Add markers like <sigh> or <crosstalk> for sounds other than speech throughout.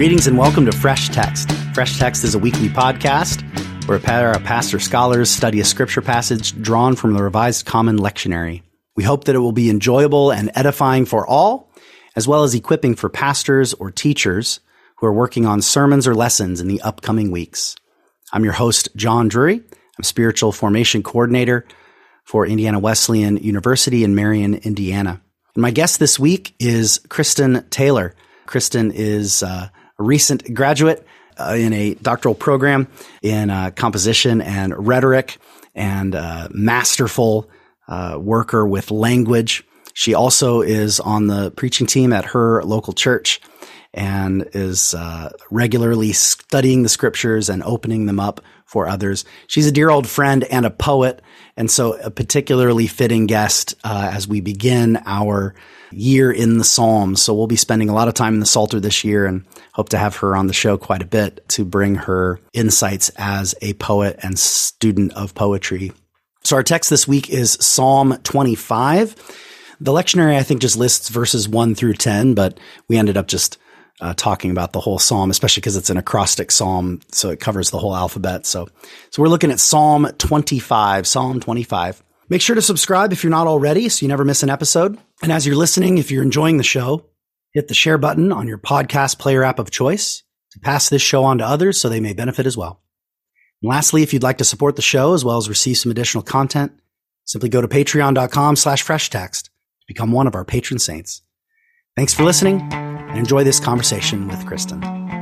Greetings and welcome to Fresh Text. Fresh Text is a weekly podcast where a pastor scholars study a scripture passage drawn from the Revised Common Lectionary. We hope that it will be enjoyable and edifying for all, as well as equipping for pastors or teachers who are working on sermons or lessons in the upcoming weeks. I'm your host, John Drury. I'm spiritual formation coordinator for Indiana Wesleyan University in Marion, Indiana. And my guest this week is Christin Taylor. Christin is uh, recent graduate uh, in a doctoral program in uh, composition and rhetoric and uh, masterful uh, worker with language. She also is on the preaching team at her local church and is uh, regularly studying the scriptures and opening them up for others. She's a dear old friend and a poet, and so a particularly fitting guest uh, as we begin our year in the Psalms. So we'll be spending a lot of time in the Psalter this year and hope to have her on the show quite a bit to bring her insights as a poet and student of poetry. So our text this week is Psalm 25. The lectionary, I think, just lists verses 1 through 10, but we ended up just uh, talking about the whole psalm, especially because it's an acrostic psalm, so it covers the whole alphabet. So, so we're looking at Psalm 25, Psalm 25. Make sure to subscribe if you're not already, so you never miss an episode. And as you're listening, if you're enjoying the show, hit the share button on your podcast player app of choice to pass this show on to others so they may benefit as well. And lastly, if you'd like to support the show as well as receive some additional content, simply go to patreon.com slash fresh text to become one of our patron saints. Thanks for listening and enjoy this conversation with Christin.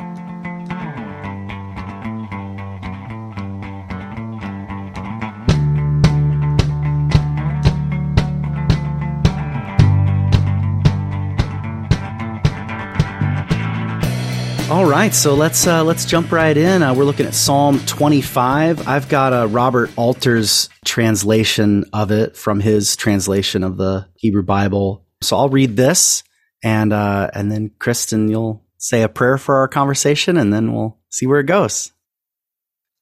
All right, so let's uh, let's jump right in. Uh, we're looking at Psalm 25. I've got a Robert Alter's translation of it from his translation of the Hebrew Bible. So I'll read this, and uh, and then Christin, you'll say a prayer for our conversation, and then we'll see where it goes.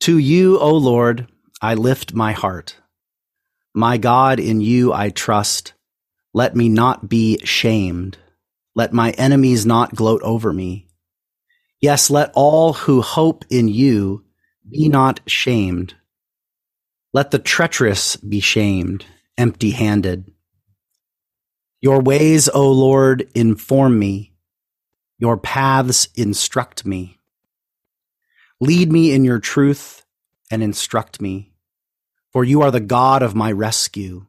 To you, O Lord, I lift my heart. My God, in you I trust. Let me not be shamed. Let my enemies not gloat over me. Yes, let all who hope in you be not shamed. Let the treacherous be shamed, empty handed. Your ways, O Lord, inform me. Your paths instruct me. Lead me in your truth and instruct me, for you are the God of my rescue.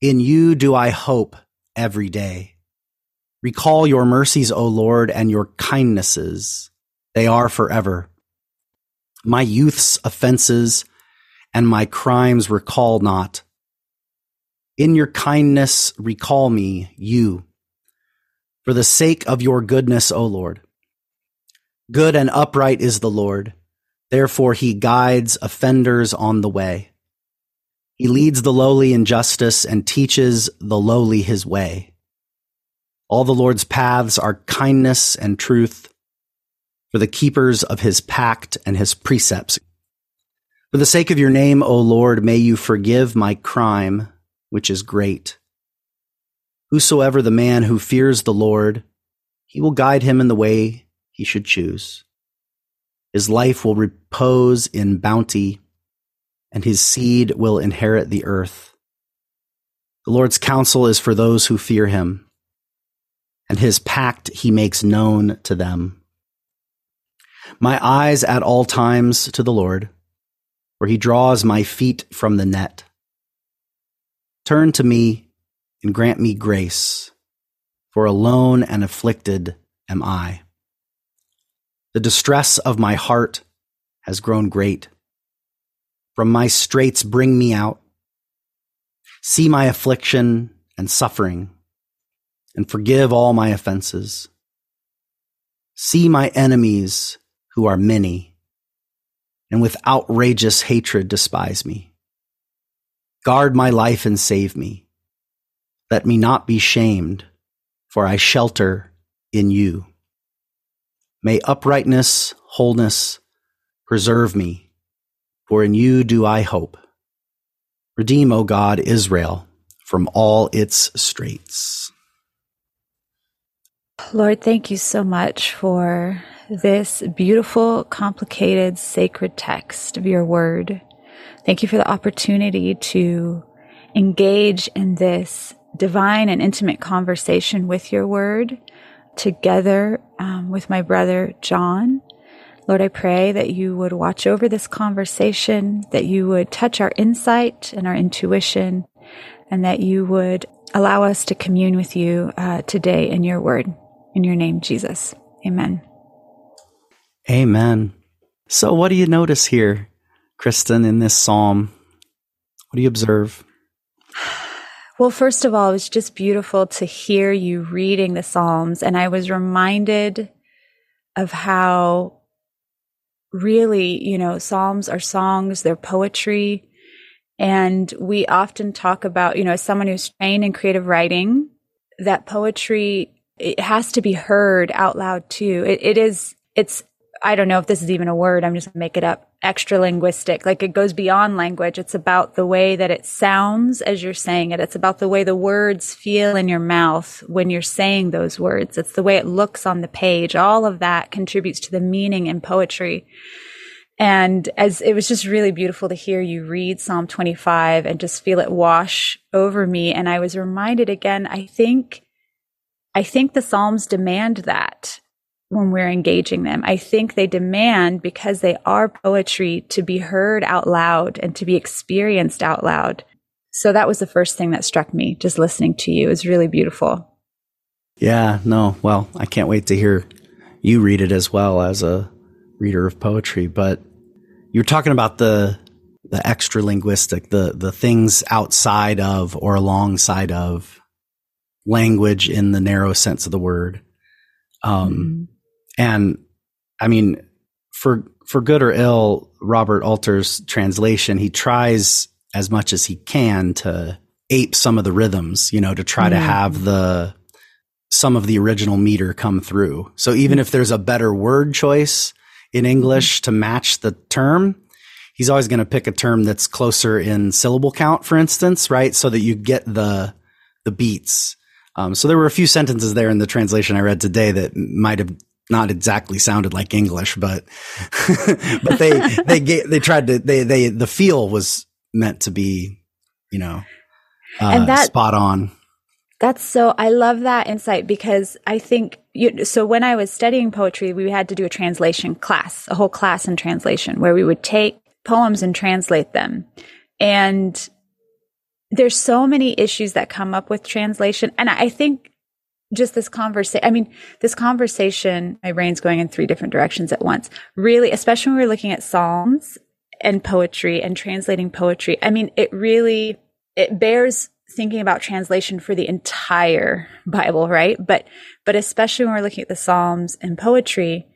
In you do I hope every day. Recall your mercies, O Lord, and your kindnesses. They are forever. My youth's offenses and my crimes recall not. In your kindness, recall me, you, for the sake of your goodness, O Lord. Good and upright is the Lord. Therefore, he guides offenders on the way. He leads the lowly in justice and teaches the lowly his way. All the Lord's paths are kindness and truth for the keepers of his pact and his precepts. For the sake of your name, O Lord, may you forgive my crime which is great. Whosoever the man who fears the Lord, he will guide him in the way he should choose. His life will repose in bounty, and his seed will inherit the earth. The Lord's counsel is for those who fear him, and his pact he makes known to them. My eyes at all times to the Lord, where he draws my feet from the net. Turn to me and grant me grace, for alone and afflicted am I. The distress of my heart has grown great. From my straits bring me out. See my affliction and suffering, and forgive all my offenses. See my enemies who are many, and with outrageous hatred despise me. Guard my life and save me. Let me not be shamed, for I shelter in you. May uprightness, wholeness preserve me, for in you do I hope. Redeem, O God, Israel from all its straits. Lord, thank you so much for this beautiful, complicated, sacred text of your word. Thank you for the opportunity to engage in this divine and intimate conversation with your word together um, with my brother John. Lord, I pray that you would watch over this conversation, that you would touch our insight and our intuition, and that you would allow us to commune with you uh, today in your word. In your name, Jesus. Amen. Amen. So, what do you notice here, Christin, in this psalm? What do you observe? Well, first of all, it was just beautiful to hear you reading the Psalms. And I was reminded of how really, you know, Psalms are songs, they're poetry. And we often talk about, you know, as someone who's trained in creative writing, that poetry, it has to be heard out loud too. it, it is, it's I don't know if this is even a word. I'm just to make it up. Extra linguistic. Like it goes beyond language. It's about the way that it sounds as you're saying it. It's about the way the words feel in your mouth when you're saying those words. It's the way it looks on the page. All of that contributes to the meaning in poetry. And as it was just really beautiful to hear you read Psalm 25 and just feel it wash over me. And I was reminded again, I think, I think the Psalms demand that when we're engaging them. I think they demand, because they are poetry, to be heard out loud and to be experienced out loud. So that was the first thing that struck me just listening to you. It was really beautiful. Yeah, no, well, I can't wait to hear you read it as well as a reader of poetry. But you're talking about the the extra linguistic, the the things outside of or alongside of language in the narrow sense of the word. Um, mm-hmm. And I mean, for for good or ill, Robert Alter's translation, he tries as much as he can to ape some of the rhythms, you know, to try mm. to mm-hmm. have the some of the original meter come through. So even mm. if there's a better word choice in English mm. to match the term, he's always going to pick a term that's closer in syllable count, for instance, right? So that you get the the beats. Um, so there were a few sentences there in the translation I read today that might have not exactly sounded like English, but <laughs> but they they get, they tried to they they the feel was meant to be, you know, uh, and that, spot on. That's so I love that insight because I think you, so when I was studying poetry, we had to do a translation class, a whole class in translation where we would take poems and translate them. And there's so many issues that come up with translation. And I think just this conversation. I mean, this conversation, my brain's going in three different directions at once. Really, especially when we're looking at Psalms and poetry and translating poetry. I mean, it really, it bears thinking about translation for the entire Bible, right? But, but especially when we're looking at the Psalms and poetry,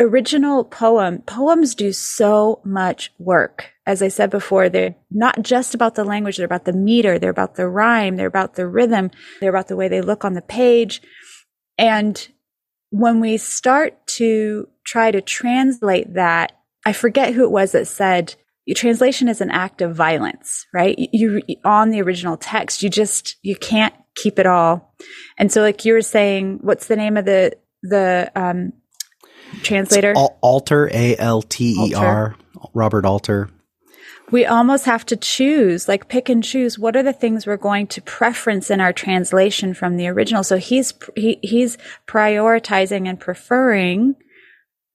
original poem, poems do so much work. As I said before, they're not just about the language. They're about the meter. They're about the rhyme. They're about the rhythm. They're about the way they look on the page. And when we start to try to translate that, I forget who it was that said, translation is an act of violence, right? You, on the original text, you just, you can't keep it all. And so like you were saying, what's the name of the, the, um, translator? Alter, A L T E R, Robert Alter. We almost have to choose, like pick and choose. What are the things we're going to preference in our translation from the original? So he's he, he's prioritizing and preferring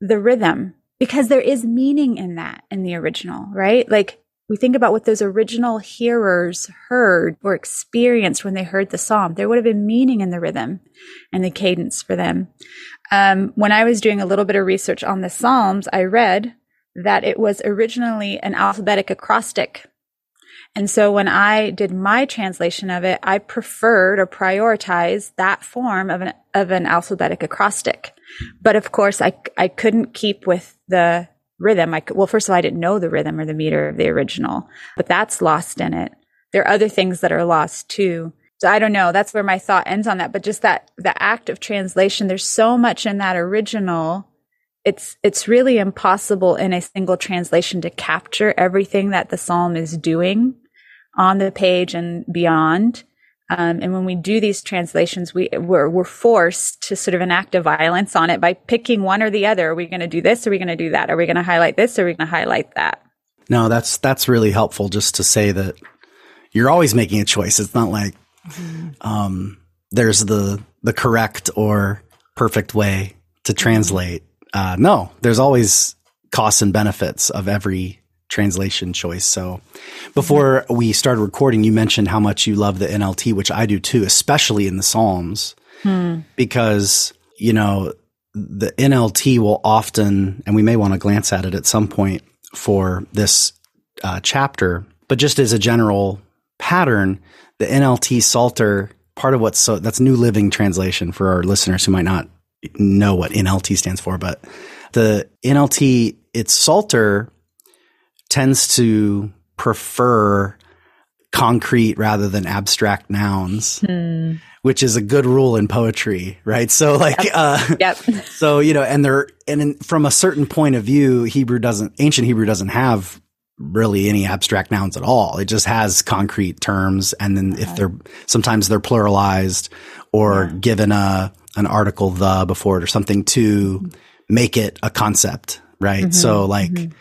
the rhythm because there is meaning in that in the original, right? Like we think about what those original hearers heard or experienced when they heard the psalm. There would have been meaning in the rhythm and the cadence for them. Um, when I was doing a little bit of research on the Psalms, I read that it was originally an alphabetic acrostic. And so when I did my translation of it, I preferred or prioritized that form of an, of an alphabetic acrostic. But of course, I, I couldn't keep with the rhythm. I could, well, first of all, I didn't know the rhythm or the meter of the original, but that's lost in it. There are other things that are lost too. So I don't know. That's where my thought ends on that. But just that, the act of translation, there's so much in that original. It's, it's really impossible in a single translation to capture everything that the psalm is doing on the page and beyond. Um, and when we do these translations, we we're, we're forced to sort of enact a violence on it by picking one or the other. Are we going to do this? Are we going to do that? Are we going to highlight this? Are we going to highlight that? No, that's that's really helpful. Just to say that you're always making a choice. It's not like um, there's the the correct or perfect way to translate. Uh, no, there's always costs and benefits of every translation choice. So before we started recording, you mentioned how much you love the NLT, which I do too, especially in the Psalms, hmm. because, you know, the NLT will often, and we may want to glance at it at some point for this uh, chapter, but just as a general pattern, the NLT Psalter, part of what's so that's New Living Translation for our listeners who might not know what NLT stands for, but the NLT, its Psalter tends to prefer concrete rather than abstract nouns, hmm. which is a good rule in poetry, right? So like, yep. Uh, yep. <laughs> so, you know, and they're, and in, from a certain point of view, Hebrew doesn't, ancient Hebrew doesn't have really any abstract nouns at all. It just has concrete terms. And then if they're, sometimes they're pluralized or yeah. given a, an article the before it or something to make it a concept, right? Mm-hmm. So like, mm-hmm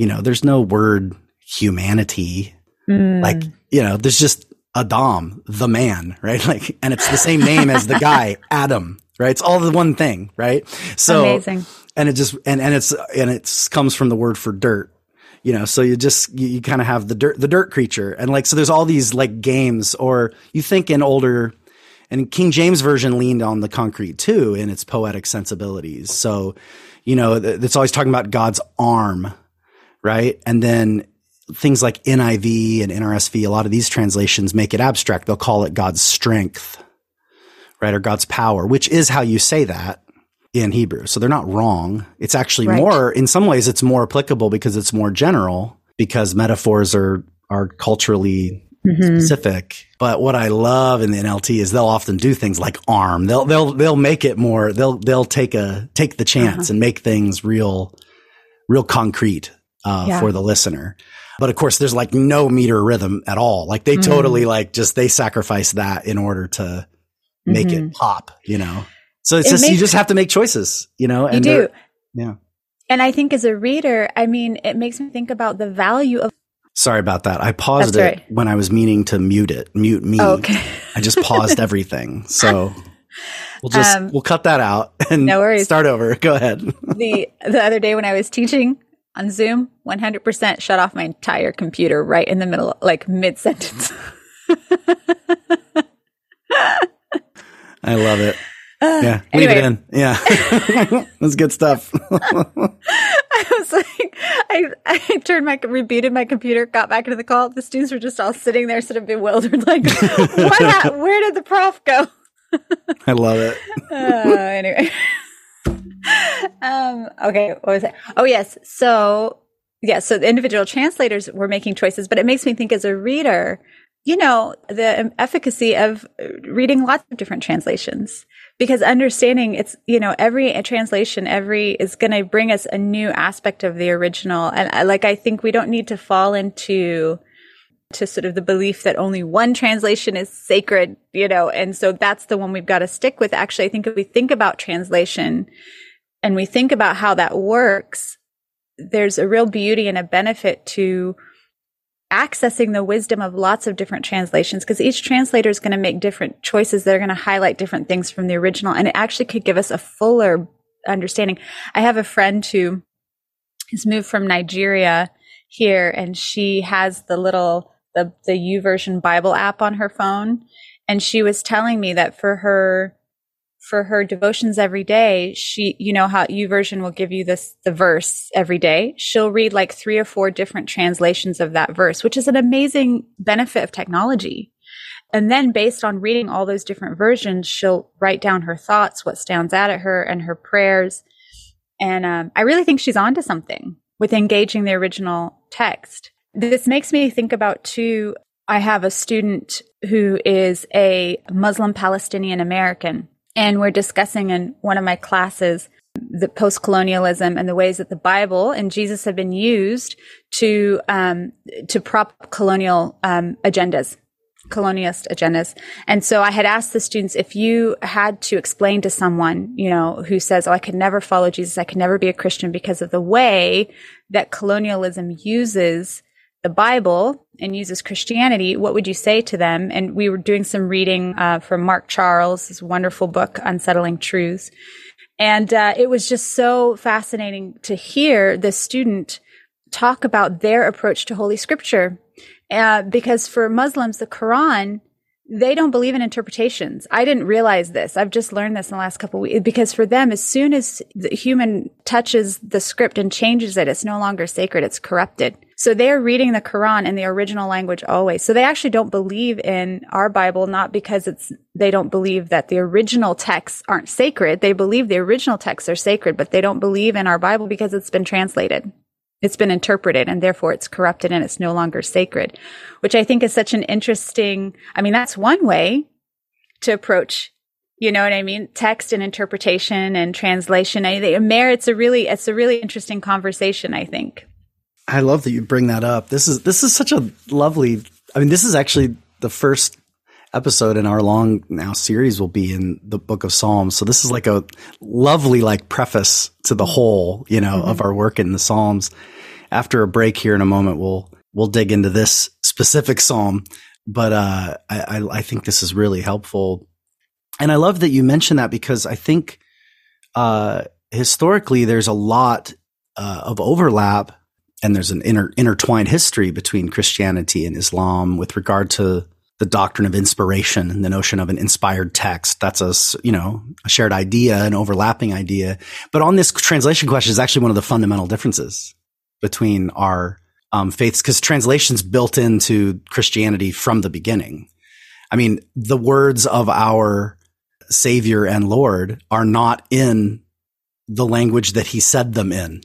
you know, there's no word humanity. Mm. Like, you know, there's just Adam, the man, right? <laughs> Like, and it's the same name as the guy, <laughs> Adam, right? It's all the one thing, right? So, Amazing. and it just, and, and it's, and it comes from the word for dirt, you know, so you just, you, you kind of have the dirt, the dirt creature. And like, so there's all these like games, or you think in older, and King James version leaned on the concrete too in its poetic sensibilities. So, you know, it's always talking about God's arm, right? And then things like NIV and NRSV, a lot of these translations make it abstract. They'll call it God's strength, right? Or God's power, which is how you say that in Hebrew. So they're not wrong. It's actually right. more, in some ways, it's more applicable because it's more general because metaphors are, are culturally mm-hmm. specific. But what I love in the NLT is they'll often do things like arm. They'll, they'll, they'll make it more, they'll, they'll take a, take the chance uh-huh. and make things real, real concrete uh, yeah. for the listener. But of course, there's like no meter rhythm at all. Like they mm. totally like just they sacrifice that in order to make mm-hmm. it pop, you know. So it's it just makes, you just have to make choices, you know. And you do, yeah. And I think as a reader, I mean, it makes me think about the value of. Sorry about that. I paused That's it right. when I was meaning to mute it, mute me. Oh, okay. I just paused <laughs> everything. So we'll just um, we'll cut that out <laughs> and no worries. start over. Go ahead. the the other day when I was teaching on Zoom, 100% shut off my entire computer right in the middle, like mid sentence. I love it. Uh, yeah, leave anyway. it in. Yeah, <laughs> that's good stuff. <laughs> I was like, I, I turned my, rebooted my computer, got back into the call. The students were just all sitting there, sort of bewildered, <laughs> like, what? Ha- where did the prof go? I love it. <laughs> Uh, anyway. um, okay, what was it? Oh, yes. So, yeah, so the individual translators were making choices, but it makes me think as a reader, you know, the efficacy of reading lots of different translations because understanding it's, you know, every translation, every is going to bring us a new aspect of the original. And like, I think we don't need to fall into, to sort of the belief that only one translation is sacred, you know, and so that's the one we've got to stick with. Actually, I think if we think about translation and we think about how that works, there's a real beauty and a benefit to accessing the wisdom of lots of different translations because each translator is going to make different choices that are going to highlight different things from the original and it actually could give us a fuller understanding. I have a friend who has moved from Nigeria here and she has the little the the YouVersion Bible app on her phone and she was telling me that for her for her devotions every day, she, you know how YouVersion will give you this, the verse every day. She'll read like three or four different translations of that verse, which is an amazing benefit of technology. And then based on reading all those different versions, she'll write down her thoughts, what stands out at her and her prayers. And um, I really think she's onto something with engaging the original text. This makes me think about too. I have a student who is a Muslim Palestinian American and we're discussing in one of my classes the post colonialism and the ways that the Bible and Jesus have been used to um, to prop colonial um, agendas. colonialist agendas. And so I had asked the students if you had to explain to someone, you know, who says, Oh, I could never follow Jesus. I could never be a Christian because of the way that colonialism uses the Bible and uses Christianity, what would you say to them? And we were doing some reading uh, from Mark Charles, wonderful book, Unsettling Truths. And uh, it was just so fascinating to hear the student talk about their approach to Holy Scripture. Uh, because for Muslims, the Quran, they don't believe in interpretations. I didn't realize this. I've just learned this in the last couple of weeks because for them, as soon as the human touches the script and changes it, it's no longer sacred. It's corrupted. So they are reading the Quran in the original language always. So they actually don't believe in our Bible, not because it's, they don't believe that the original texts aren't sacred. They believe the original texts are sacred, but they don't believe in our Bible because it's been translated. It's been interpreted and therefore it's corrupted and it's no longer sacred, which I think is such an interesting, I mean, that's one way to approach, you know what I mean? Text and interpretation and translation. I, it merits a really, it's a really interesting conversation, I think. I love that you bring that up. This is, this is such a lovely, I mean, this is actually the first episode in our long now series will be in the book of Psalms. So this is like a lovely like preface to the whole, you know, mm-hmm. of our work in the Psalms. After a break here in a moment, we'll we'll dig into this specific psalm. But uh, I, I think this is really helpful, and I love that you mentioned that because I think uh, historically there's a lot uh, of overlap and there's an inter- intertwined history between Christianity and Islam with regard to the doctrine of inspiration and the notion of an inspired text. That's a, you know, a shared idea, an overlapping idea. But on this translation question is actually one of the fundamental differences between our um, faiths because translation's built into Christianity from the beginning. I mean, the words of our Savior and Lord are not in the language that he said them in.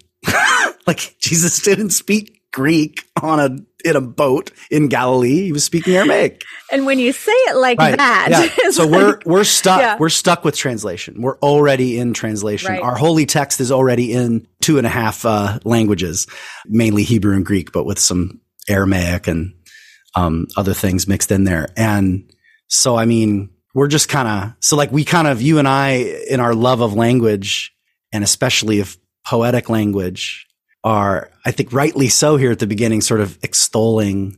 Like Jesus didn't speak Greek on a in a boat in Galilee. He was speaking Aramaic. And when you say it like right. that, yeah. <laughs> so like, we're we're stuck. Yeah. We're stuck with translation. We're already in translation. Right. Our holy text is already in two and a half uh, languages, mainly Hebrew and Greek, but with some Aramaic and um, other things mixed in there. And so, I mean, we're just kind of so like we kind of you and I in our love of language and especially of poetic language are, I think rightly so here at the beginning, sort of extolling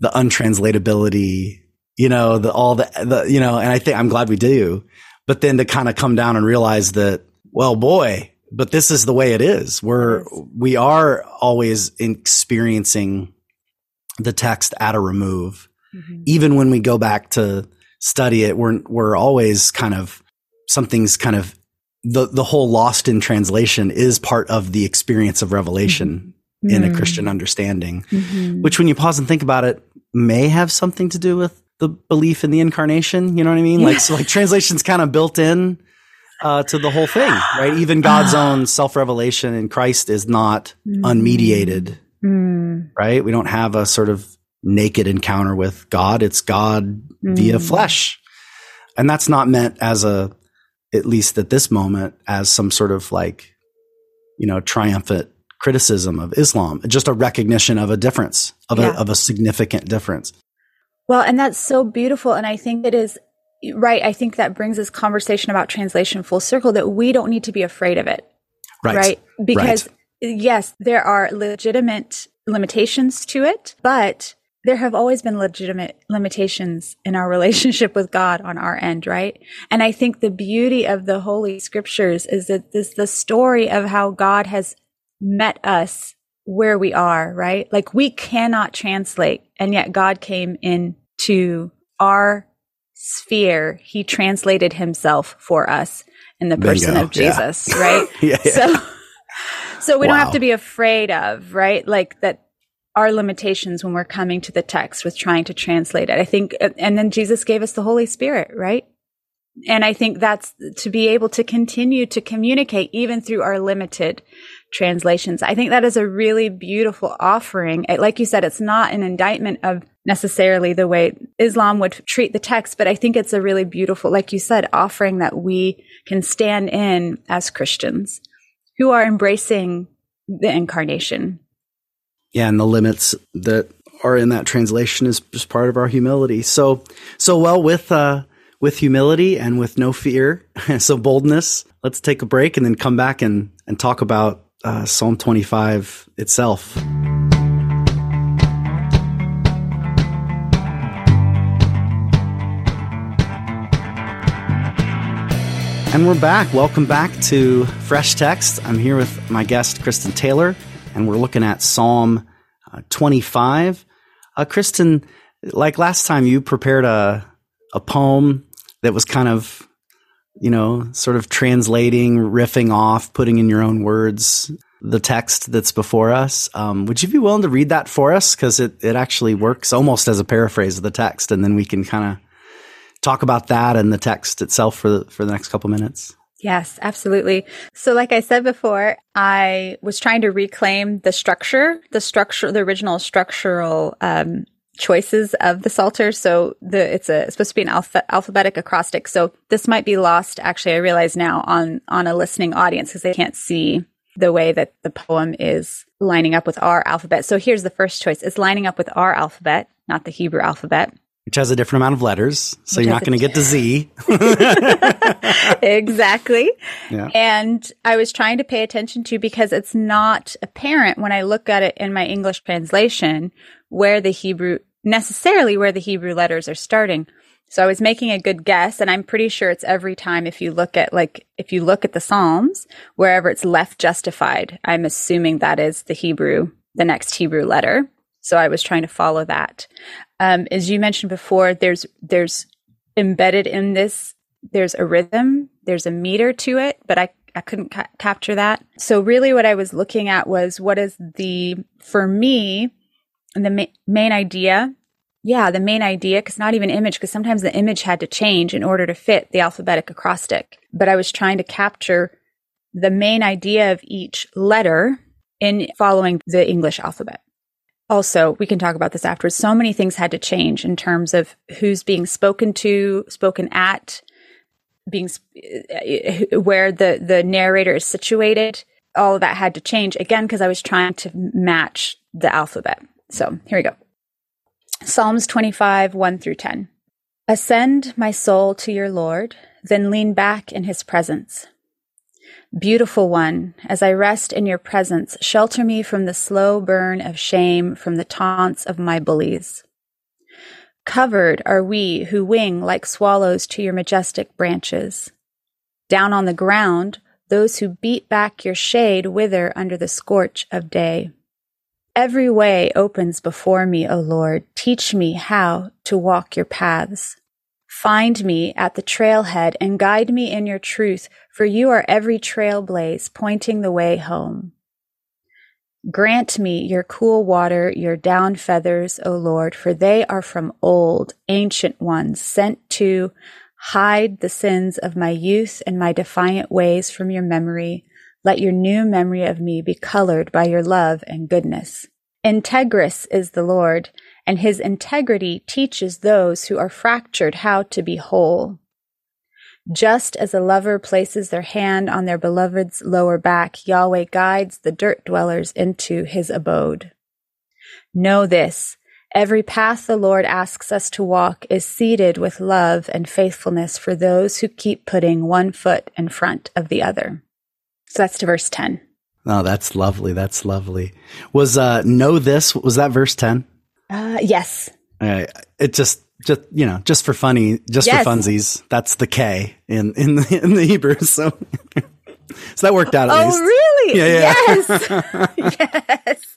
the untranslatability, you know, the, all the, the, you know, and I think I'm glad we do, but then to kind of come down and realize that, well, boy, but this is the way it is. We're, we are always experiencing the text at a remove. Mm-hmm. Even when we go back to study it, we're, we're always kind of, something's kind of the the whole lost in translation is part of the experience of revelation mm-hmm. in a mm. Christian understanding, mm-hmm. which when you pause and think about it, may have something to do with the belief in the incarnation. You know what I mean? Yeah. Like so, like translation's kind of built in uh, to the whole thing, right? Even <gasps> God's own self revelation in Christ is not mm-hmm. unmediated, mm. right? We don't have a sort of naked encounter with God. It's God via mm. flesh. And that's not meant as a at least at this moment, as some sort of like, you know, triumphant criticism of Islam, just a recognition of a difference, of, yeah. a, of a significant difference. Well, and that's so beautiful. And I think it is right. I think that brings this conversation about translation full circle that we don't need to be afraid of it. Right. Right. Because right. yes, there are legitimate limitations to it, but there have always been legitimate limitations in our <laughs> relationship with God on our end, right? And I think the beauty of the Holy Scriptures is that this the story of how God has met us where we are, right? Like we cannot translate, and yet God came into our sphere. He translated himself for us in the person of Jesus, yeah. <laughs> right? yeah, yeah. So <laughs> so we wow. don't have to be afraid of, right? Like that our limitations when we're coming to the text with trying to translate it. I think, and then Jesus gave us the Holy Spirit, right? And I think that's to be able to continue to communicate even through our limited translations. I think that is a really beautiful offering. Like you said, it's not an indictment of necessarily the way Islam would treat the text, but I think it's a really beautiful, like you said, offering that we can stand in as Christians who are embracing the incarnation yeah, and the limits that are in that translation is just part of our humility. So, so well with, uh, with humility and with no fear, <laughs> so boldness. Let's take a break and then come back and, and talk about uh, Psalm 25 itself. And we're back. Welcome back to Fresh Text. I'm here with my guest, Christin Taylor, and we're looking at Psalm uh, 25. Uh, Christin, like last time, you prepared a, a poem that was kind of, you know, sort of translating, riffing off, putting in your own words the text that's before us. Um, would you be willing to read that for us? Because it, it actually works almost as a paraphrase of the text, and then we can kind of talk about that and the text itself for the, for the next couple minutes. Yes, absolutely. So like I said before, I was trying to reclaim the structure, the structure, the original structural um, choices of the Psalter. So the it's a it's supposed to be an alpha, alphabetic acrostic. So this might be lost. Actually, I realize now on on a listening audience because they can't see the way that the poem is lining up with our alphabet. So here's the first choice: it's lining up with our alphabet, not the Hebrew alphabet which has a different amount of letters. So which you're not going to get to Z. <laughs> exactly. Yeah. And I was trying to pay attention to because it's not apparent when I look at it in my English translation where the Hebrew necessarily where the Hebrew letters are starting. So I was making a good guess and I'm pretty sure it's every time if you look at like if you look at the Psalms wherever it's left justified, I'm assuming that is the Hebrew the next Hebrew letter. So I was trying to follow that. Um, as you mentioned before, there's there's embedded in this there's a rhythm, there's a meter to it, but I I couldn't ca- capture that. So really, what I was looking at was what is the for me the ma- main idea. Yeah, the main idea, because not even image, because sometimes the image had to change in order to fit the alphabetic acrostic. But I was trying to capture the main idea of each letter in following the English alphabet also, we can talk about this afterwards. So many things had to change in terms of who's being spoken to, spoken at, being uh, where the the narrator is situated. All of that had to change again because I was trying to match the alphabet. So here we go. Psalms 25, 1 through 10. Ascend, my soul, to your Lord, then lean back in his presence. Beautiful one, as I rest in your presence, shelter me from the slow burn of shame, from the taunts of my bullies. Covered are we who wing like swallows to your majestic branches. Down on the ground, those who beat back your shade wither under the scorch of day. Every way opens before me, O Lord. Teach me how to walk your paths. Find me at the trailhead and guide me in your truth, for you are every trailblaze pointing the way home. Grant me your cool water, your down feathers, O Lord, for they are from old, ancient ones, sent to hide the sins of my youth and my defiant ways from your memory. Let your new memory of me be colored by your love and goodness. Integrous is the Lord and his integrity teaches those who are fractured how to be whole. Just as a lover places their hand on their beloved's lower back, Yahweh guides the dirt dwellers into his abode. Know this, every path the Lord asks us to walk is seeded with love and faithfulness for those who keep putting one foot in front of the other. So that's to verse 10. Oh, that's lovely. That's lovely. Was, uh, know this, was that verse 10? Uh, yes. Uh, it just, just you know, just for funny, just yes. for funsies. That's the K in in the <laughs> in the Hebrew. So, <laughs> so that worked out at oh, least. really? Yeah, yeah. Yes. <laughs>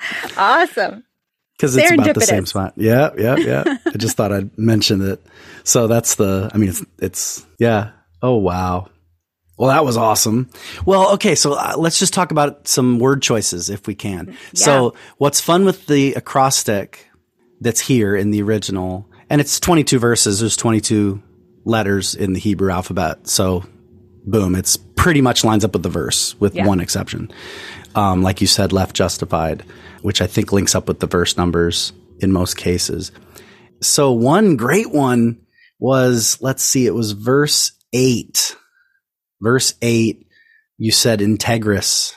yes. awesome. Because it's about the same spot. Yeah, yeah, yeah. I just thought I'd mention it. So that's the. I mean, it's it's yeah. Oh wow. Well, that was awesome. Well, okay, so uh, let's just talk about some word choices if we can. Yeah. So, what's fun with the acrostic that's here in the original, and it's 22 verses, there's 22 letters in the Hebrew alphabet. So, boom, it's pretty much lines up with the verse, with yeah. one exception. Um, like you said, left justified, which I think links up with the verse numbers in most cases. So, one great one was, let's see, it was verse 8 verse 8, you said integrous,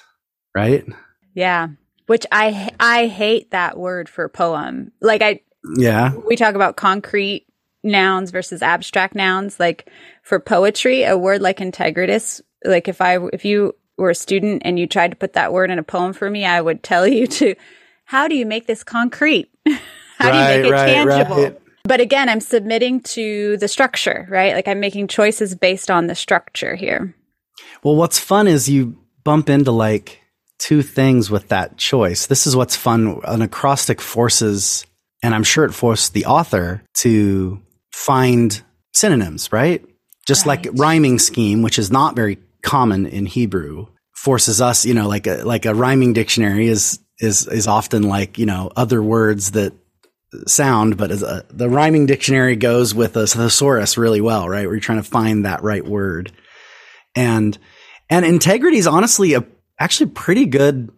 right? Yeah. which I I hate that word for poem. Like I yeah. We talk about concrete nouns versus abstract nouns. Like for poetry, a word like integritas, like if I if you were a student and you tried to put that word in a poem for me, I would tell <laughs> you to how do you make this concrete? <laughs> how right, do you make it right, tangible? Right. But again, I'm submitting to the structure, right? Like I'm making choices based on the structure here. Well, what's fun is you bump into like two things with that choice. This is what's fun. An acrostic forces, and I'm sure it forced the author to find synonyms, right? Just right. like rhyming scheme, which is not very common in Hebrew, forces us, you know, like a like a rhyming dictionary is is is often like, you know, other words that sound, but as a, the rhyming dictionary goes with a thesaurus really well, right? Where you're trying to find that right word. And and integrity is honestly a actually pretty good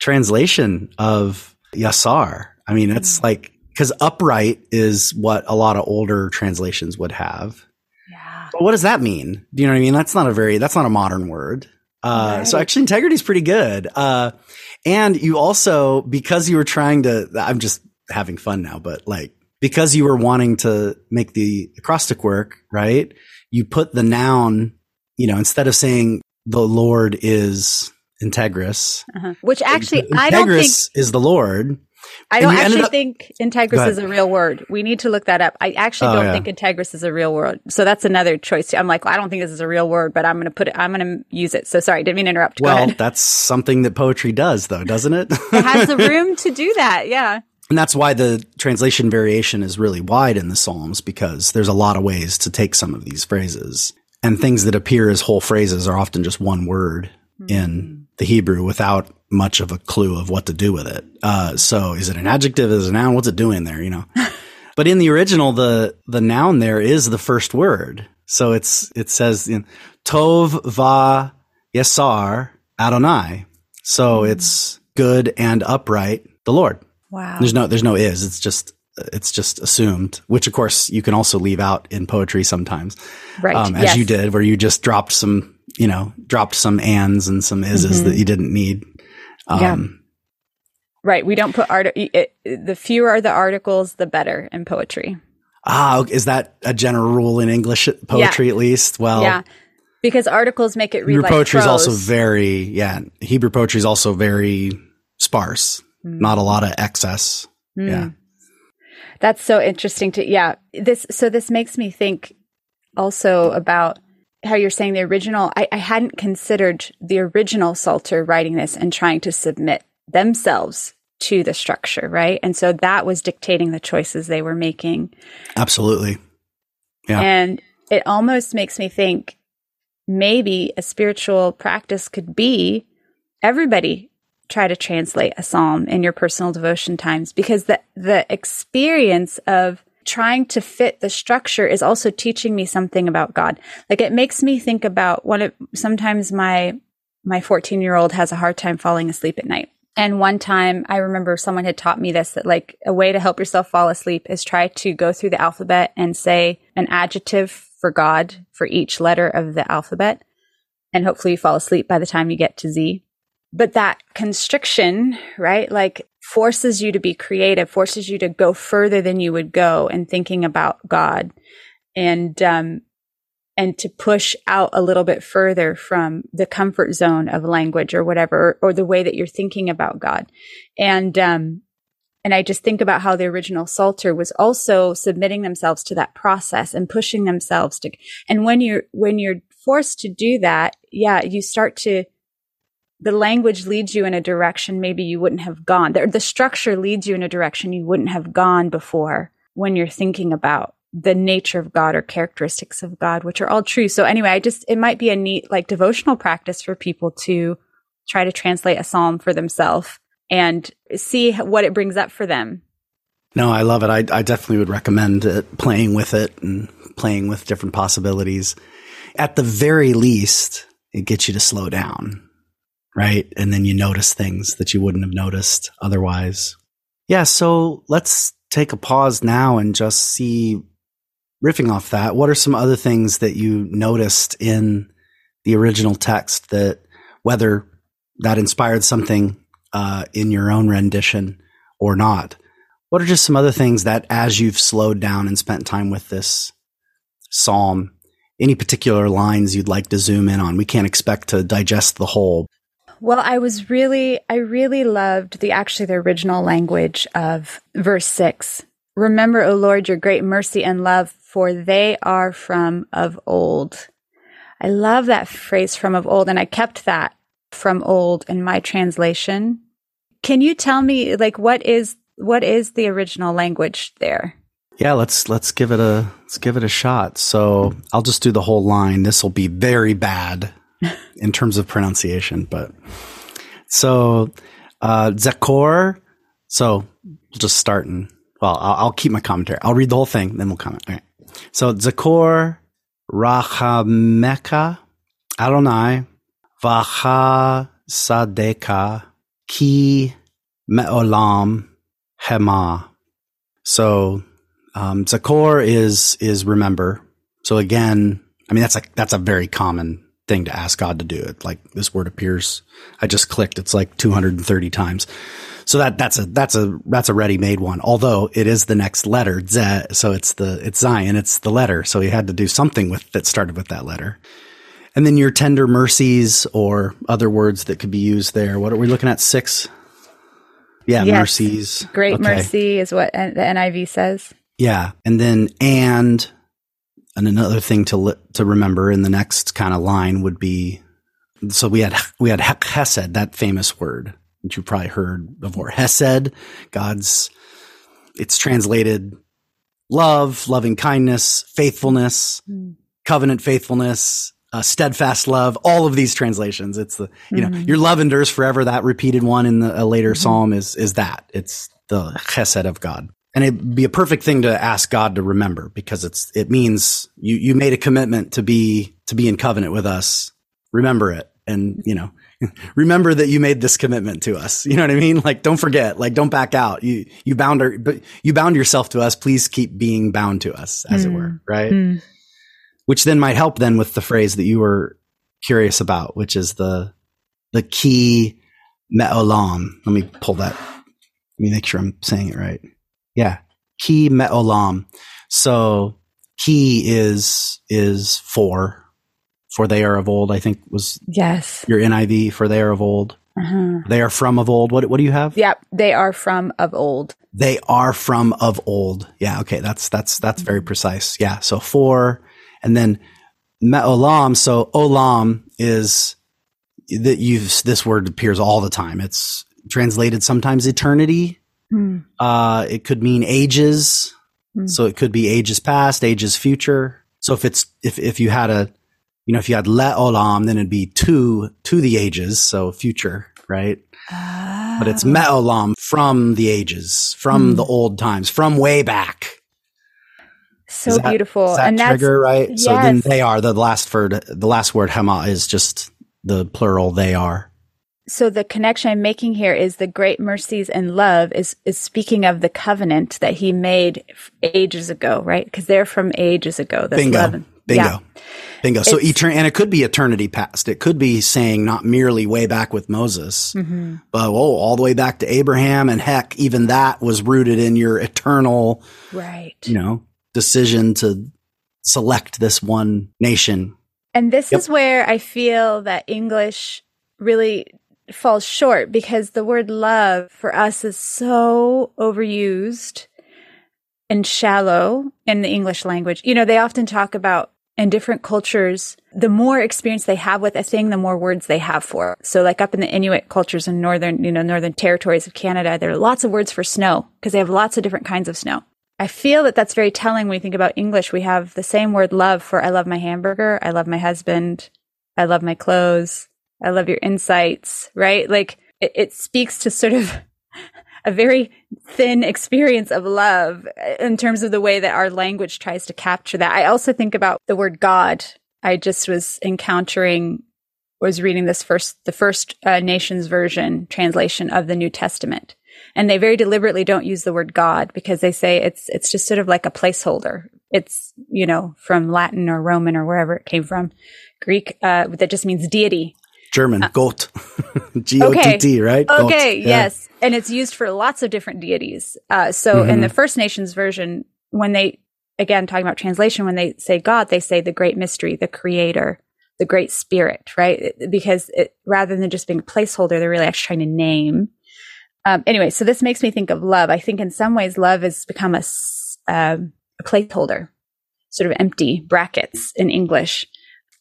translation of Yasar. I mean, it's mm. like, because upright is what a lot of older translations would have. Yeah. But what does that mean? Do you know what I mean? That's not a very, that's not a modern word. Uh, right. so actually integrity is pretty good. Uh, and you also, because you were trying to, I'm just having fun now, but like, because you were wanting to make the acrostic work, right? You put the noun, you know, instead of saying the Lord is Integrous, uh-huh. which actually Integrous I don't think is the Lord. I don't actually up, think Integrous is a real word. We need to look that up. I actually oh, don't yeah. think Integrous is a real word. So that's another choice. I'm like, well, I don't think this is a real word, but I'm going to put it, I'm going to use it. So sorry, didn't mean to interrupt. Go well, ahead. that's something that poetry does though, doesn't it? it has the <laughs> room to do that. Yeah. And that's why the translation variation is really wide in the Psalms because there's a lot of ways to take some of these phrases. And things that appear as whole phrases are often just one word mm-hmm. in the Hebrew without much of a clue of what to do with it. Uh, so is it an adjective? Is it a noun? What's it doing there? You know, <laughs> but in the original, the, the noun there is the first word. So it's, it says Tov va Yesar Adonai. So mm. it's good and upright, the Lord. Wow. There's no, there's no is. It's just, it's just assumed, which of course you can also leave out in poetry sometimes. Right. Um, as yes. you did, where you just dropped some you know, dropped some ands and some ises mm-hmm. that you didn't need. Um, yeah. Right. We don't put art. It, the fewer the articles, the better in poetry. Ah, is that a general rule in English poetry yeah. at least? Well, yeah, because articles make it read Hebrew like poetry is also very yeah. Hebrew poetry is also very sparse. Mm. Not a lot of excess. Mm. Yeah, that's so interesting. To yeah, this so this makes me think also about how you're saying the original, I, I hadn't considered the original Psalter writing this and trying to submit themselves to the structure, right? And so that was dictating the choices they were making. Absolutely. Yeah. And it almost makes me think maybe a spiritual practice could be everybody try to translate a psalm in your personal devotion times because the the experience of trying to fit the structure is also teaching me something about God. Like it makes me think about one of sometimes my my 14 year old has a hard time falling asleep at night. And one time I remember someone had taught me this that like a way to help yourself fall asleep is try to go through the alphabet and say an adjective for God for each letter of the alphabet. And hopefully you fall asleep by the time you get to Z. But that constriction, right? Like forces you to be creative, forces you to go further than you would go in thinking about God and, um, and to push out a little bit further from the comfort zone of language or whatever, or, the way that you're thinking about God. And, um, and I just think about how the original Psalter was also submitting themselves to that process and pushing themselves to, and when you're, when you're forced to do that, yeah, you start to, the language leads you in a direction maybe you wouldn't have gone. The, structure leads you in a direction you wouldn't have gone before when you're thinking about the nature of God or characteristics of God, which are all true. So anyway, I just, it might be a neat, like devotional practice for people to try to translate a psalm for themselves and see what it brings up for them. No, I love it. I, I definitely would recommend it, playing with it and playing with different possibilities. At the very least, it gets you to slow down right? And then you notice things that you wouldn't have noticed otherwise. Yeah. So let's take a pause now and just see, riffing off that, what are some other things that you noticed in the original text that whether that inspired something uh, in your own rendition or not. What are just some other things that, as you've slowed down and spent time with this psalm, any particular lines you'd like to zoom in on? We can't expect to digest the whole. Well, I was really, I really loved the actually the original language of verse six. Remember, O Lord, your great mercy and love, for they are from of old. I love that phrase from of old, and I kept that from old in my translation. Can you tell me, like, what is what is the original language there? Yeah, let's let's give it a let's give it a shot. So I'll just do the whole line. This will be very bad in terms of pronunciation, but so uh, Zakor. So we'll just start and well, I'll, I'll, keep my commentary. I'll read the whole thing, then we'll comment. Okay. So Zakor Rachameka Adonai Vacha Sadeka Ki Me'olam Hema. So um, Zakor is is remember. So again, I mean that's a that's a very common thing to ask God to do. It like this word appears. I just clicked. It's like 230 times. So that that's a that's a that's a ready made one. Although it is the next letter, Z, so it's the it's Zayin. It's the letter. So he had to do something with that started with that letter. And then your tender mercies or other words that could be used there. What are we looking at? Six. Yeah, yes. mercies. Great okay. mercy is what the NIV says. Yeah, and then and and another thing to li- to remember in the next kind of line would be so we had we had hesed that famous word that you've probably heard before hesed God's it's translated love loving kindness faithfulness mm. covenant faithfulness uh, steadfast love, all of these translations. It's the, you mm-hmm. know, your love endures forever. That repeated one in the, a later mm-hmm. psalm is, is that it's the chesed of God. And it'd be a perfect thing to ask God to remember because it's, it means you, you made a commitment to be, to be in covenant with us. Remember it. And, you know, <laughs> remember that you made this commitment to us. You know what I mean? Like, don't forget, like, don't back out. You, you bound, our, but you bound yourself to us. Please keep being bound to us, as mm. it were. Right. Mm which then might help then with the phrase that you were curious about, which is the the ki me'olam. Let me pull that. Let me make sure I'm saying it right. Yeah, ki me'olam. So ki is is for for they are of old. I think was yes your NIV for they are of old. Uh-huh. They are from of old. What what do you have? Yep, they are from of old. They are from of old. Yeah, okay, that's that's that's very precise. Yeah, so for and then me'olam, so olam is that you've, this word appears all the time. It's translated sometimes eternity. Mm. Uh, it could mean ages. Mm. So it could be ages past, ages future. So if it's, if, if you had a, you know, if you had le olam, then it'd be to, to the ages. So future, right? Oh. But it's me'olam from the ages, from mm. the old times, from way back. So that, beautiful. That and trigger, right? Yes. So then they are the last word, the last word hema is just the plural they are. So the connection I'm making here is the great mercies and love is, is speaking of the covenant that he made ages ago, right? Because they're from ages ago. Bingo. 11. Bingo. Yeah. Bingo. So etern- and it could be eternity past. It could be saying not merely way back with Moses, mm-hmm. but oh, all the way back to Abraham. And heck, even that was rooted in your eternal, right? You know, decision to select this one nation. And this yep. is where I feel that English really falls short because the word love for us is so overused and shallow in the English language. You know, they often talk about in different cultures, the more experience they have with a thing, the more words they have for it. So like up in the Inuit cultures in northern, you know, northern territories of Canada, there are lots of words for snow because they have lots of different kinds of snow. I feel that that's very telling when you think about English. We have the same word love for I love my hamburger, I love my husband, I love my clothes, I love your insights, right? Like it, it speaks to sort of <laughs> a very thin experience of love in terms of the way that our language tries to capture that. I also think about the word God. I just was encountering, was reading this first, the first uh, nations version translation of the New Testament. And they very deliberately don't use the word God because they say it's, it's just sort of like a placeholder. It's, you know, from Latin or Roman or wherever it came from, Greek, uh, that just means deity. German, Gott. <laughs> G O T T, right? Okay, yes. And it's used for lots of different deities. Uh, so mm-hmm. in the First Nations version, when they, again, talking about translation, when they say God, they say the great mystery, the creator, the great spirit, right? Because it, rather than just being a placeholder, they're really actually trying to name. Um, anyway, so this makes me think of love. I think in some ways, love has become a, uh, a placeholder, sort of empty brackets in English.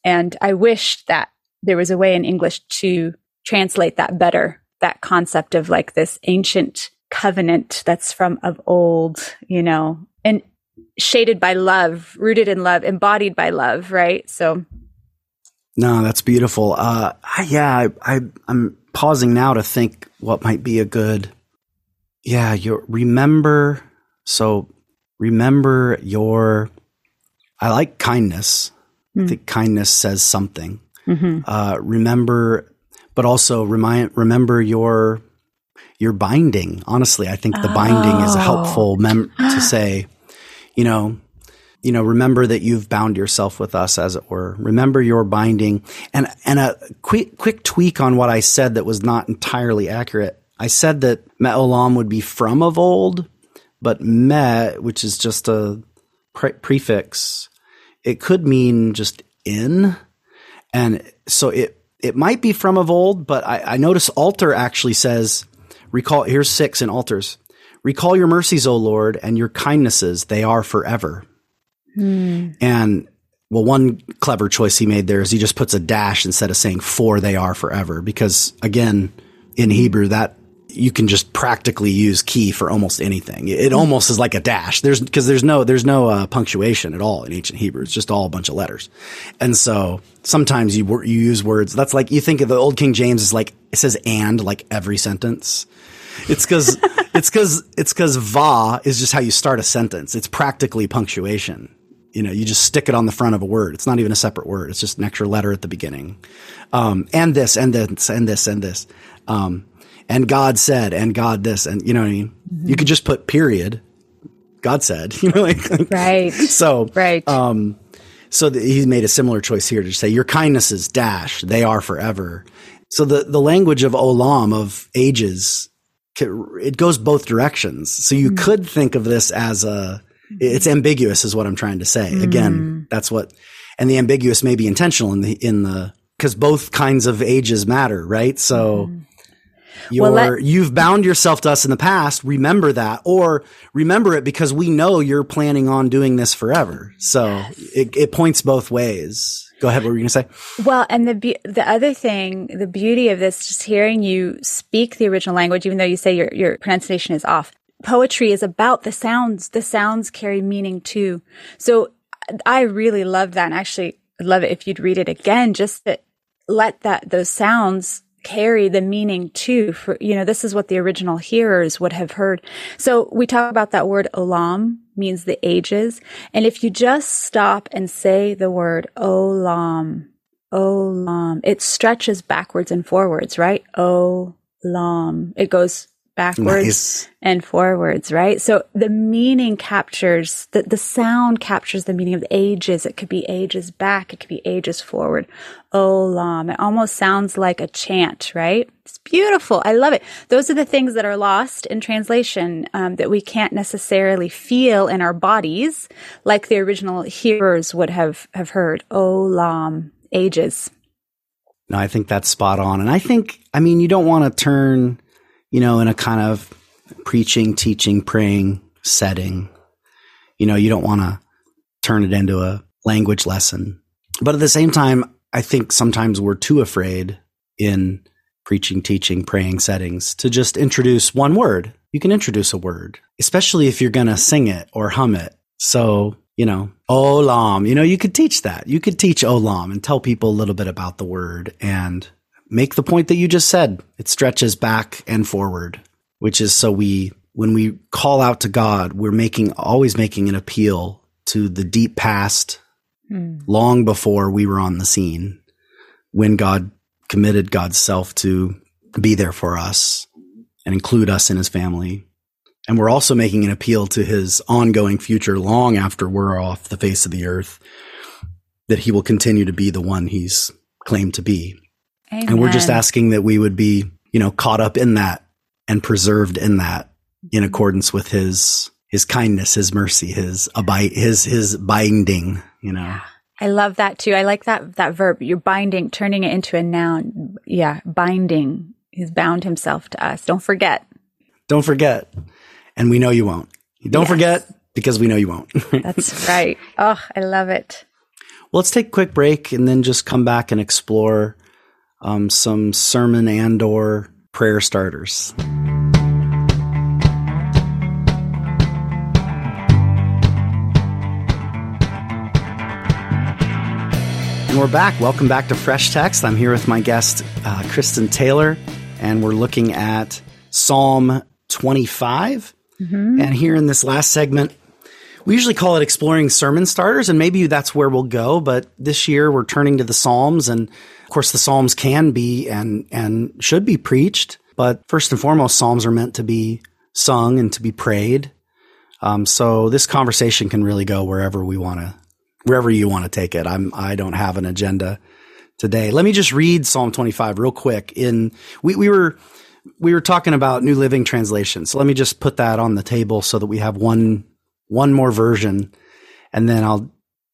And I wish that there was a way in English to translate that better, that concept of like this ancient covenant that's from of old, you know, and shaded by love, rooted in love, embodied by love, right? So no, that's beautiful. Uh, yeah, I, I, I'm pausing now to think what might be a good. Yeah, you remember. So remember your. I like kindness. Mm. I think kindness says something. Mm-hmm. Uh, remember, but also remind. Remember your your binding. Honestly, I think the oh. binding is a helpful mem- to <gasps> say. You know, you know, remember that you've bound yourself with us, as it were. Remember your binding. And, and a quick, quick tweak on what I said that was not entirely accurate. I said that Me'olam would be from of old, but me, which is just a pre- prefix, it could mean just in. And so it, it might be from of old, but I, I notice Alter actually says, recall, here's six in Alter's. Recall your mercies, O Lord, and your kindnesses, they are forever. Mm. And well, one clever choice he made there is he just puts a dash instead of saying for they are forever. Because again, in Hebrew, that you can just practically use ki for almost anything. It almost is like a dash. There's because there's no there's no uh, punctuation at all in ancient Hebrew. It's just all a bunch of letters. And so sometimes you you use words that's like you think of the old King James is like it says and like every sentence. It's because <laughs> it's because it's because va is just how you start a sentence. It's practically punctuation you know, you just stick it on the front of a word. It's not even a separate word. It's just an extra letter at the beginning. Um, and this, and this, and this, and this. Um, and God said, and God this, and you know what I mean? Mm-hmm. You could just put period. God said, <laughs> you know, like, like right. So, right. Um, so the, he made a similar choice here to say, your kindnesses dash, they are forever. So the, the language of olam, of ages, it goes both directions. So you mm-hmm. could think of this as a, it's ambiguous is what I'm trying to say. Mm. Again, that's what, and the ambiguous may be intentional in the, in the, cause both kinds of ages matter, right? So well, you've bound yourself to us in the past. Remember that or remember it because we know you're planning on doing this forever. So yes. it, it points both ways. Go ahead. What were you going to say? Well, and the be- the other thing, the beauty of this, just hearing you speak the original language, even though you say your your pronunciation is off, poetry is about the sounds. The sounds carry meaning too. So I really love that. And actually love it if you'd read it again, just to let that, those sounds carry the meaning too for, you know, this is what the original hearers would have heard. So we talk about that word olam means the ages. And if you just stop and say the word olam, olam, it stretches backwards and forwards, right? Olam. It goes backwards nice. and forwards, right? So the meaning captures the, the sound captures the meaning of the ages. It could be ages back. It could be ages forward. Olam. It almost sounds like a chant, right? It's beautiful. I love it. Those are the things that are lost in translation um, that we can't necessarily feel in our bodies, like the original hearers would have have heard. Olam. Ages. No, I think that's spot on. And I think, I mean, you don't want to turn you know, in a kind of preaching, teaching, praying setting. You know, you don't want to turn it into a language lesson. But at the same time, I think sometimes we're too afraid in preaching, teaching, praying settings to just introduce one word. You can introduce a word, especially if you're going to sing it or hum it. So, you know, olam, you know, you could teach that. You could teach olam and tell people a little bit about the word and make the point that you just said. It stretches back and forward, which is so we, when we call out to God, we're making, always making an appeal to the deep past mm. long before we were on the scene when God committed God's self to be there for us and include us in his family. And we're also making an appeal to his ongoing future long after we're off the face of the earth that he will continue to be the one he's claimed to be. Amen. And we're just asking that we would be, you know, caught up in that and preserved in that in mm-hmm. accordance with his his kindness, his mercy, his abide his his binding, you know. Yeah. I love that too. I like that that verb. You're binding, turning it into a noun. Yeah, binding. He's bound himself to us. Don't forget. Don't forget. And we know you won't. Don't yes. forget because we know you won't. <laughs> That's right. Oh, I love it. Well, let's take a quick break and then just come back and explore um, some sermon and or prayer starters. And we're back. Welcome back to Fresh Text. I'm here with my guest, uh, Christin Taylor, and we're looking at Psalm 25. Mm-hmm. And here in this last segment, we usually call it exploring sermon starters, and maybe that's where we'll go. But this year we're turning to the Psalms, and of course the Psalms can be and and should be preached. But first and foremost, Psalms are meant to be sung and to be prayed. Um, so this conversation can really go wherever we want to, wherever you want to take it. I'm I don't have an agenda today. Let me just read Psalm 25 real quick. In we we were we were talking about New Living Translation. So let me just put that on the table so that we have one one more version, and then I'll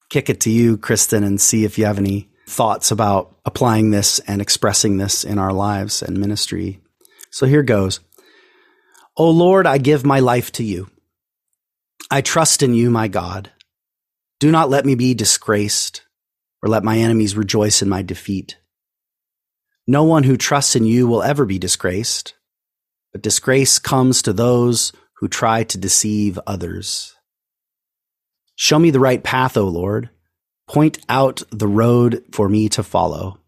kick it to you, Christin, and see if you have any thoughts about applying this and expressing this in our lives and ministry. So here goes. O Lord, I give my life to you. I trust in you, my God. Do not let me be disgraced or let my enemies rejoice in my defeat. No one who trusts in you will ever be disgraced, but disgrace comes to those who try to deceive others. Show me the right path, O Lord. Point out the road for me to follow.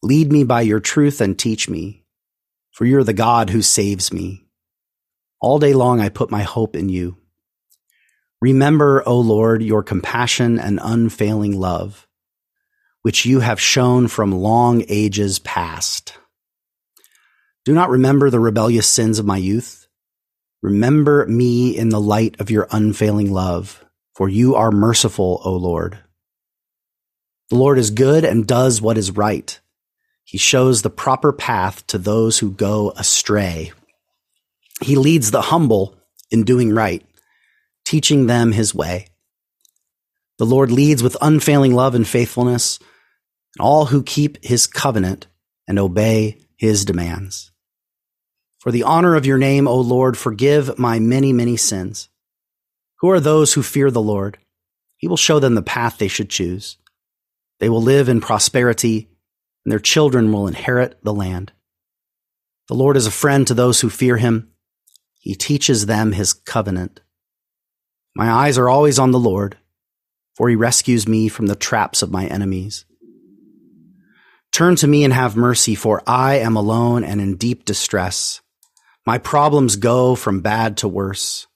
Lead me by your truth and teach me, for you're the God who saves me. All day long I put my hope in you. Remember, O Lord, your compassion and unfailing love, which you have shown from long ages past. Do not remember the rebellious sins of my youth. Remember me in the light of your unfailing love for you are merciful, O Lord. The Lord is good and does what is right. He shows the proper path to those who go astray. He leads the humble in doing right, teaching them his way. The Lord leads with unfailing love and faithfulness, and all who keep his covenant and obey his demands. For the honor of your name, O Lord, forgive my many, many sins. Who are those who fear the Lord? He will show them the path they should choose. They will live in prosperity, and their children will inherit the land. The Lord is a friend to those who fear him. He teaches them his covenant. My eyes are always on the Lord, for he rescues me from the traps of my enemies. Turn to me and have mercy, for I am alone and in deep distress. My problems go from bad to worse.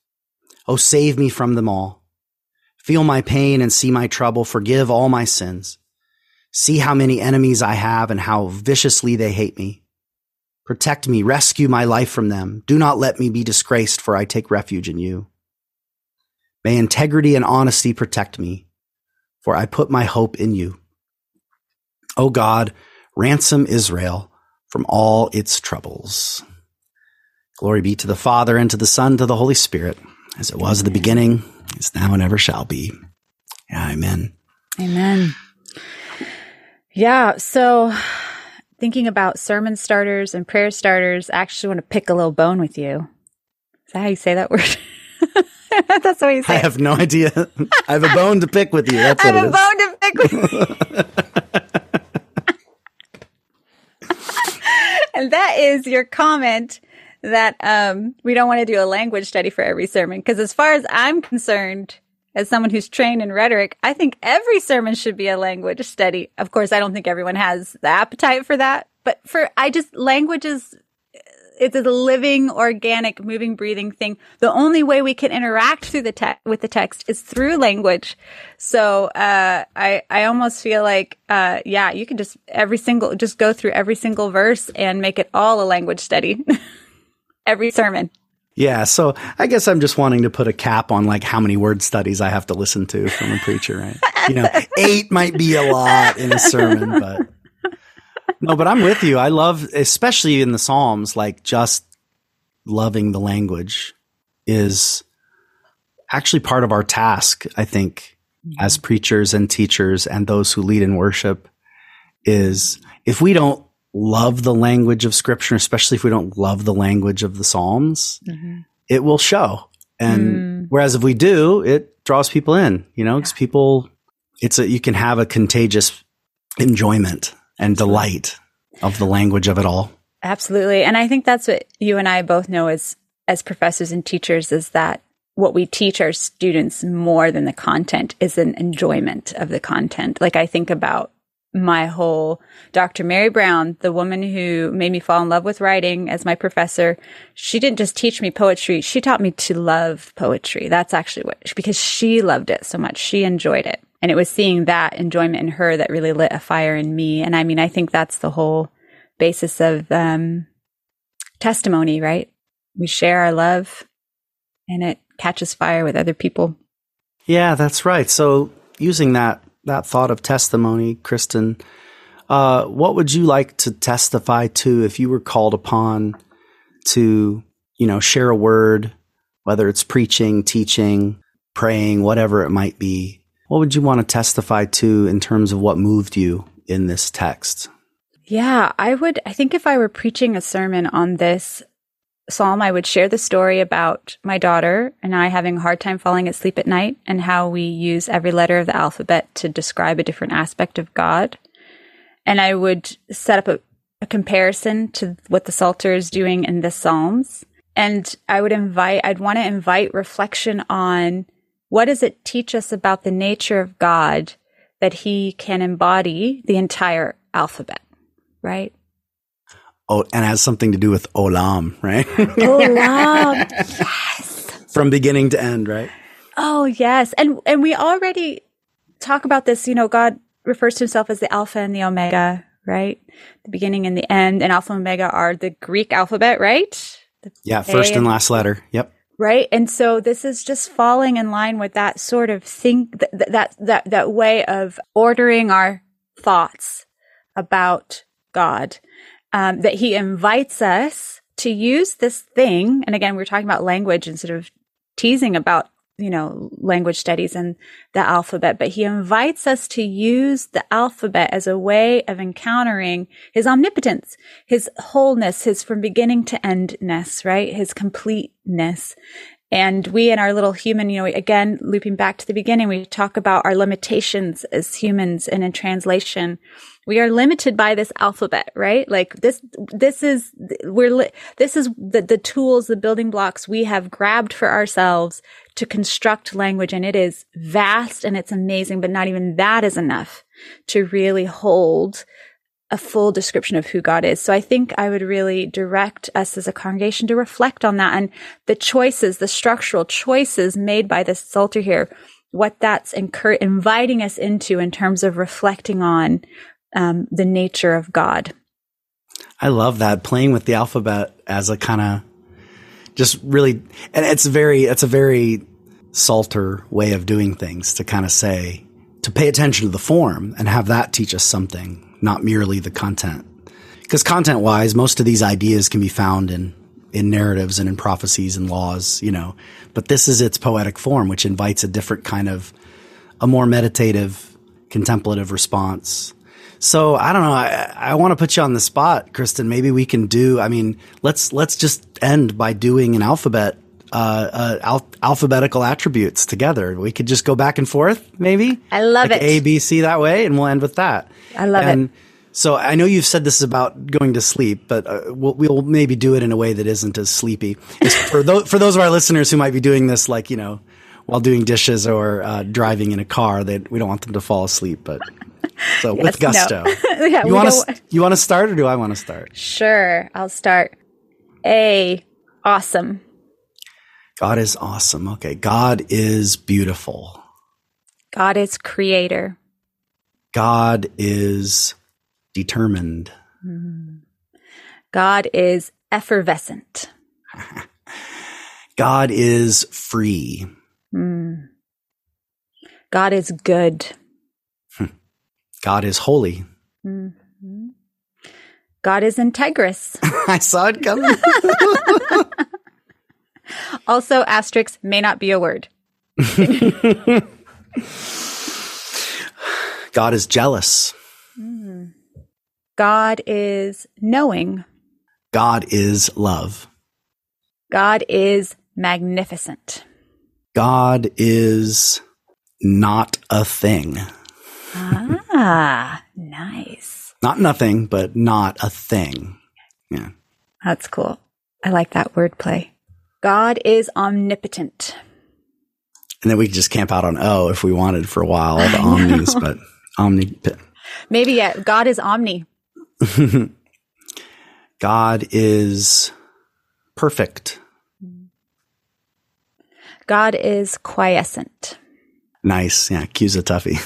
Oh, save me from them all. Feel my pain and see my trouble. Forgive all my sins. See how many enemies I have and how viciously they hate me. Protect me, rescue my life from them. Do not let me be disgraced, for I take refuge in you. May integrity and honesty protect me, for I put my hope in you. O oh God, ransom Israel from all its troubles. Glory be to the Father and to the Son, and to the Holy Spirit as it was at the beginning, is now and ever shall be. Amen. Amen. Yeah. So thinking about sermon starters and prayer starters, I actually want to pick a little bone with you. Is that how you say that word? <laughs> That's what you say. I have no idea. I have a bone to pick with you. <laughs> That's what I have a bone to pick with you. <laughs> and that is your comment that um, we don't want to do a language study for every sermon. Because as far as I'm concerned, as someone who's trained in rhetoric, I think every sermon should be a language study. Of course, I don't think everyone has the appetite for that. But for, I just, language is, it's a living, organic, moving, breathing thing. The only way we can interact through the text with the text is through language. So, uh, I, I almost feel like, uh, yeah, you can just every single, just go through every single verse and make it all a language study. <laughs> every sermon. Yeah, so I guess I'm just wanting to put a cap on like how many word studies I have to listen to from a preacher, right? You know, <laughs> eight might be a lot in a sermon, but no, but I'm with you. I love, especially in the Psalms, like just loving the language is actually part of our task, I think, mm-hmm. as preachers and teachers and those who lead in worship is if we don't love the language of scripture, especially if we don't love the language of the Psalms, mm-hmm. it will show. And mm. whereas if we do, it draws people in, you know, because yeah. people, it's a, you can have a contagious enjoyment and delight of the language of it all. Absolutely. And I think that's what you and I both know as, as professors and teachers is that what we teach our students more than the content is an enjoyment of the content. Like I think about my whole Dr. Mary Brown, the woman who made me fall in love with writing as my professor, she didn't just teach me poetry. She taught me to love poetry. That's actually what, because she loved it so much. She enjoyed it. And it was seeing that enjoyment in her that really lit a fire in me. And I mean, I think that's the whole basis of, um, testimony, right? We share our love and it catches fire with other people. Yeah, that's right. So using that that thought of testimony, Christin, uh, what would you like to testify to if you were called upon to, you know, share a word, whether it's preaching, teaching, praying, whatever it might be? What would you want to testify to in terms of what moved you in this text? Yeah, I would. I think if I were preaching a sermon on this, psalm, I would share the story about my daughter and I having a hard time falling asleep at night and how we use every letter of the alphabet to describe a different aspect of God. And I would set up a, a comparison to what the Psalter is doing in the Psalms. And I would invite, I'd want to invite reflection on what does it teach us about the nature of God that he can embody the entire alphabet, right? Oh, and has something to do with olam, right? <laughs> olam, yes. From beginning to end, right? Oh, yes. And and we already talk about this, you know, God refers to himself as the alpha and the omega, right? The beginning and the end, and alpha and omega are the Greek alphabet, right? The yeah, first and, and last letter. Yep. Right. And so this is just falling in line with that sort of think that, that, that, that way of ordering our thoughts about God um, that he invites us to use this thing. And again, we're talking about language instead of teasing about, you know, language studies and the alphabet, but he invites us to use the alphabet as a way of encountering his omnipotence, his wholeness, his from beginning to endness, right? His completeness. And we in our little human, you know, again, looping back to the beginning, we talk about our limitations as humans and in translation we are limited by this alphabet, right? Like this, this is, we're, li- this is the, the tools, the building blocks we have grabbed for ourselves to construct language. And it is vast and it's amazing, but not even that is enough to really hold a full description of who God is. So I think I would really direct us as a congregation to reflect on that and the choices, the structural choices made by this Psalter here, what that's incur- inviting us into in terms of reflecting on um, the nature of God. I love that playing with the alphabet as a kind of just really, and it's very, it's a very Psalter way of doing things to kind of say, to pay attention to the form and have that teach us something, not merely the content. Because content wise, most of these ideas can be found in, in narratives and in prophecies and laws, you know, but this is its poetic form, which invites a different kind of, a more meditative, contemplative response so I don't know. I, I want to put you on the spot, Christin. Maybe we can do. I mean, let's let's just end by doing an alphabet, uh, uh al- alphabetical attributes together. We could just go back and forth, maybe. I love like it. A, B, C that way, and we'll end with that. I love and it. So I know you've said this is about going to sleep, but uh, we'll, we'll, maybe do it in a way that isn't as sleepy. for those for those of our listeners who might be doing this, like you know, while doing dishes or uh, driving in a car, that we don't want them to fall asleep, but so <laughs> yes, with gusto. No. <laughs> yeah, you want to you want to start or do I want to start? Sure, I'll start. A awesome. God is awesome. Okay, God is beautiful. God is creator. God is determined. Mm. God is effervescent. <laughs> God is free. Mm. God is good. <laughs> God is holy. Mm-hmm. God is integrous. <laughs> I saw it coming. <laughs> also, asterisk may not be a word. God is jealous. God is knowing. God is love. God is magnificent. God is not a thing. Ah, nice. Not nothing, but not a thing. Yeah. That's cool. I like that wordplay. God is omnipotent. And then we could just camp out on O if we wanted for a while, all the <laughs> omnis, but omni. Maybe yeah, God is omni. <laughs> God is perfect. God is quiescent. Nice. Yeah. Q's a toughie.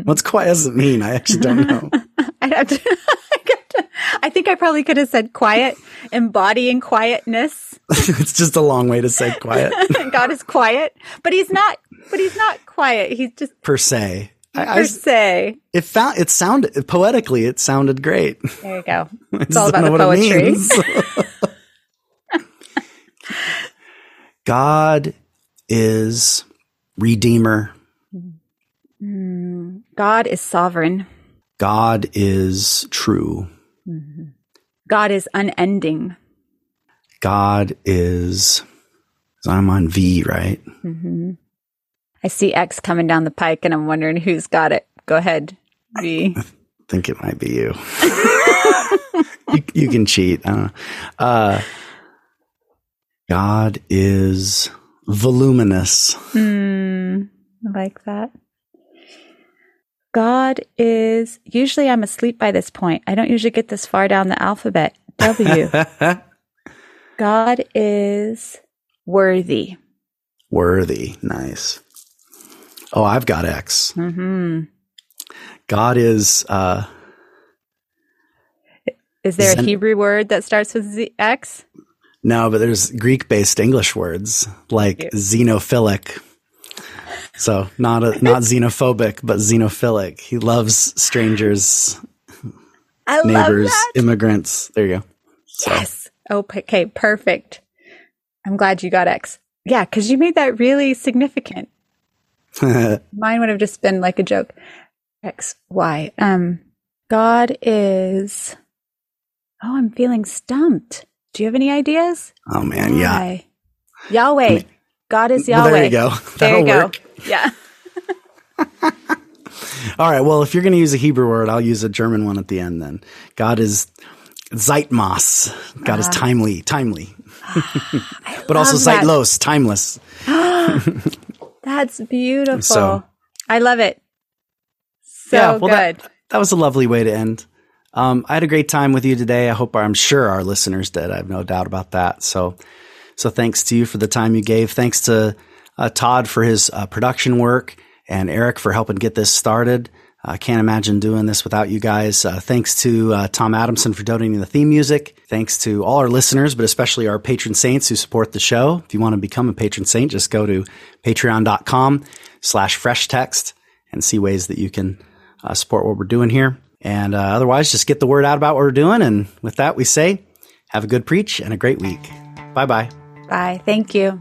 <laughs> What's quiescent mean? I actually don't know. <laughs> I'd have <laughs> to, I think I probably could have said quiet, embodying quietness. it's just a long way to say quiet God is quiet, but he's not, but he's not quiet. He's just per se. I, I, per se. it found it sounded poetically. It sounded great. There you go. It's all about the poetry. God is redeemer. Mm-hmm. God is sovereign. God is true. Mm-hmm. God is unending. God is. I'm on V, right? Mm-hmm. I see X coming down the pike and I'm wondering who's got it. Go ahead. V. <laughs> I think it might be you. <laughs> <laughs> you, you can cheat. I don't know. Uh, God is voluminous. Hmm. I like that. God is, usually I'm asleep by this point. I don't usually get this far down the alphabet. W. <laughs> God is worthy. Worthy. Nice. Oh, I've got X. hmm God is uh, Is there a Hebrew word that starts with Z- X? No, but there's Greek-based English words like xenophilic. So not a, not <laughs> xenophobic, but xenophilic. He loves strangers, I neighbors, love immigrants. There you go. So Yes. Oh, okay. Perfect. I'm glad you got X. Yeah, because you made that really significant. <laughs> Mine would have just been like a joke. X, Y. Um, God is. Oh, I'm feeling stumped. Do you have any ideas? oh man, yeah. Why? Yahweh. mean- God is Well, Yahweh. there you go. There <laughs> you That'll go. work. Yeah. <laughs> All right. Well, if you're going to use a Hebrew word, I'll use a German one at the end. Then God is Zeitmaß. God is uh-huh. timely, timely, ah, <laughs> but also that. zeitlos, timeless. <gasps> That's beautiful. So- I love it. So Yeah, well, that- good. That was a lovely way to end. Um, I had a great time with you today. I hope I'm sure our listeners did. I have no doubt about that. So, so thanks to you for the time you gave. Thanks to uh, Todd for his uh, production work and Eric for helping get this started. I can't imagine doing this without you guys. Uh, thanks to uh, Tom Adamson for donating the theme music. Thanks to all our listeners, but especially our patron saints who support the show. If you want to become a patron saint, just go to patreon.com slash fresh text and see ways that you can uh, support what we're doing here. And uh, otherwise, just get the word out about what we're doing. And with that, we say, have a good preach and a great week. Bye bye. Bye. Thank you.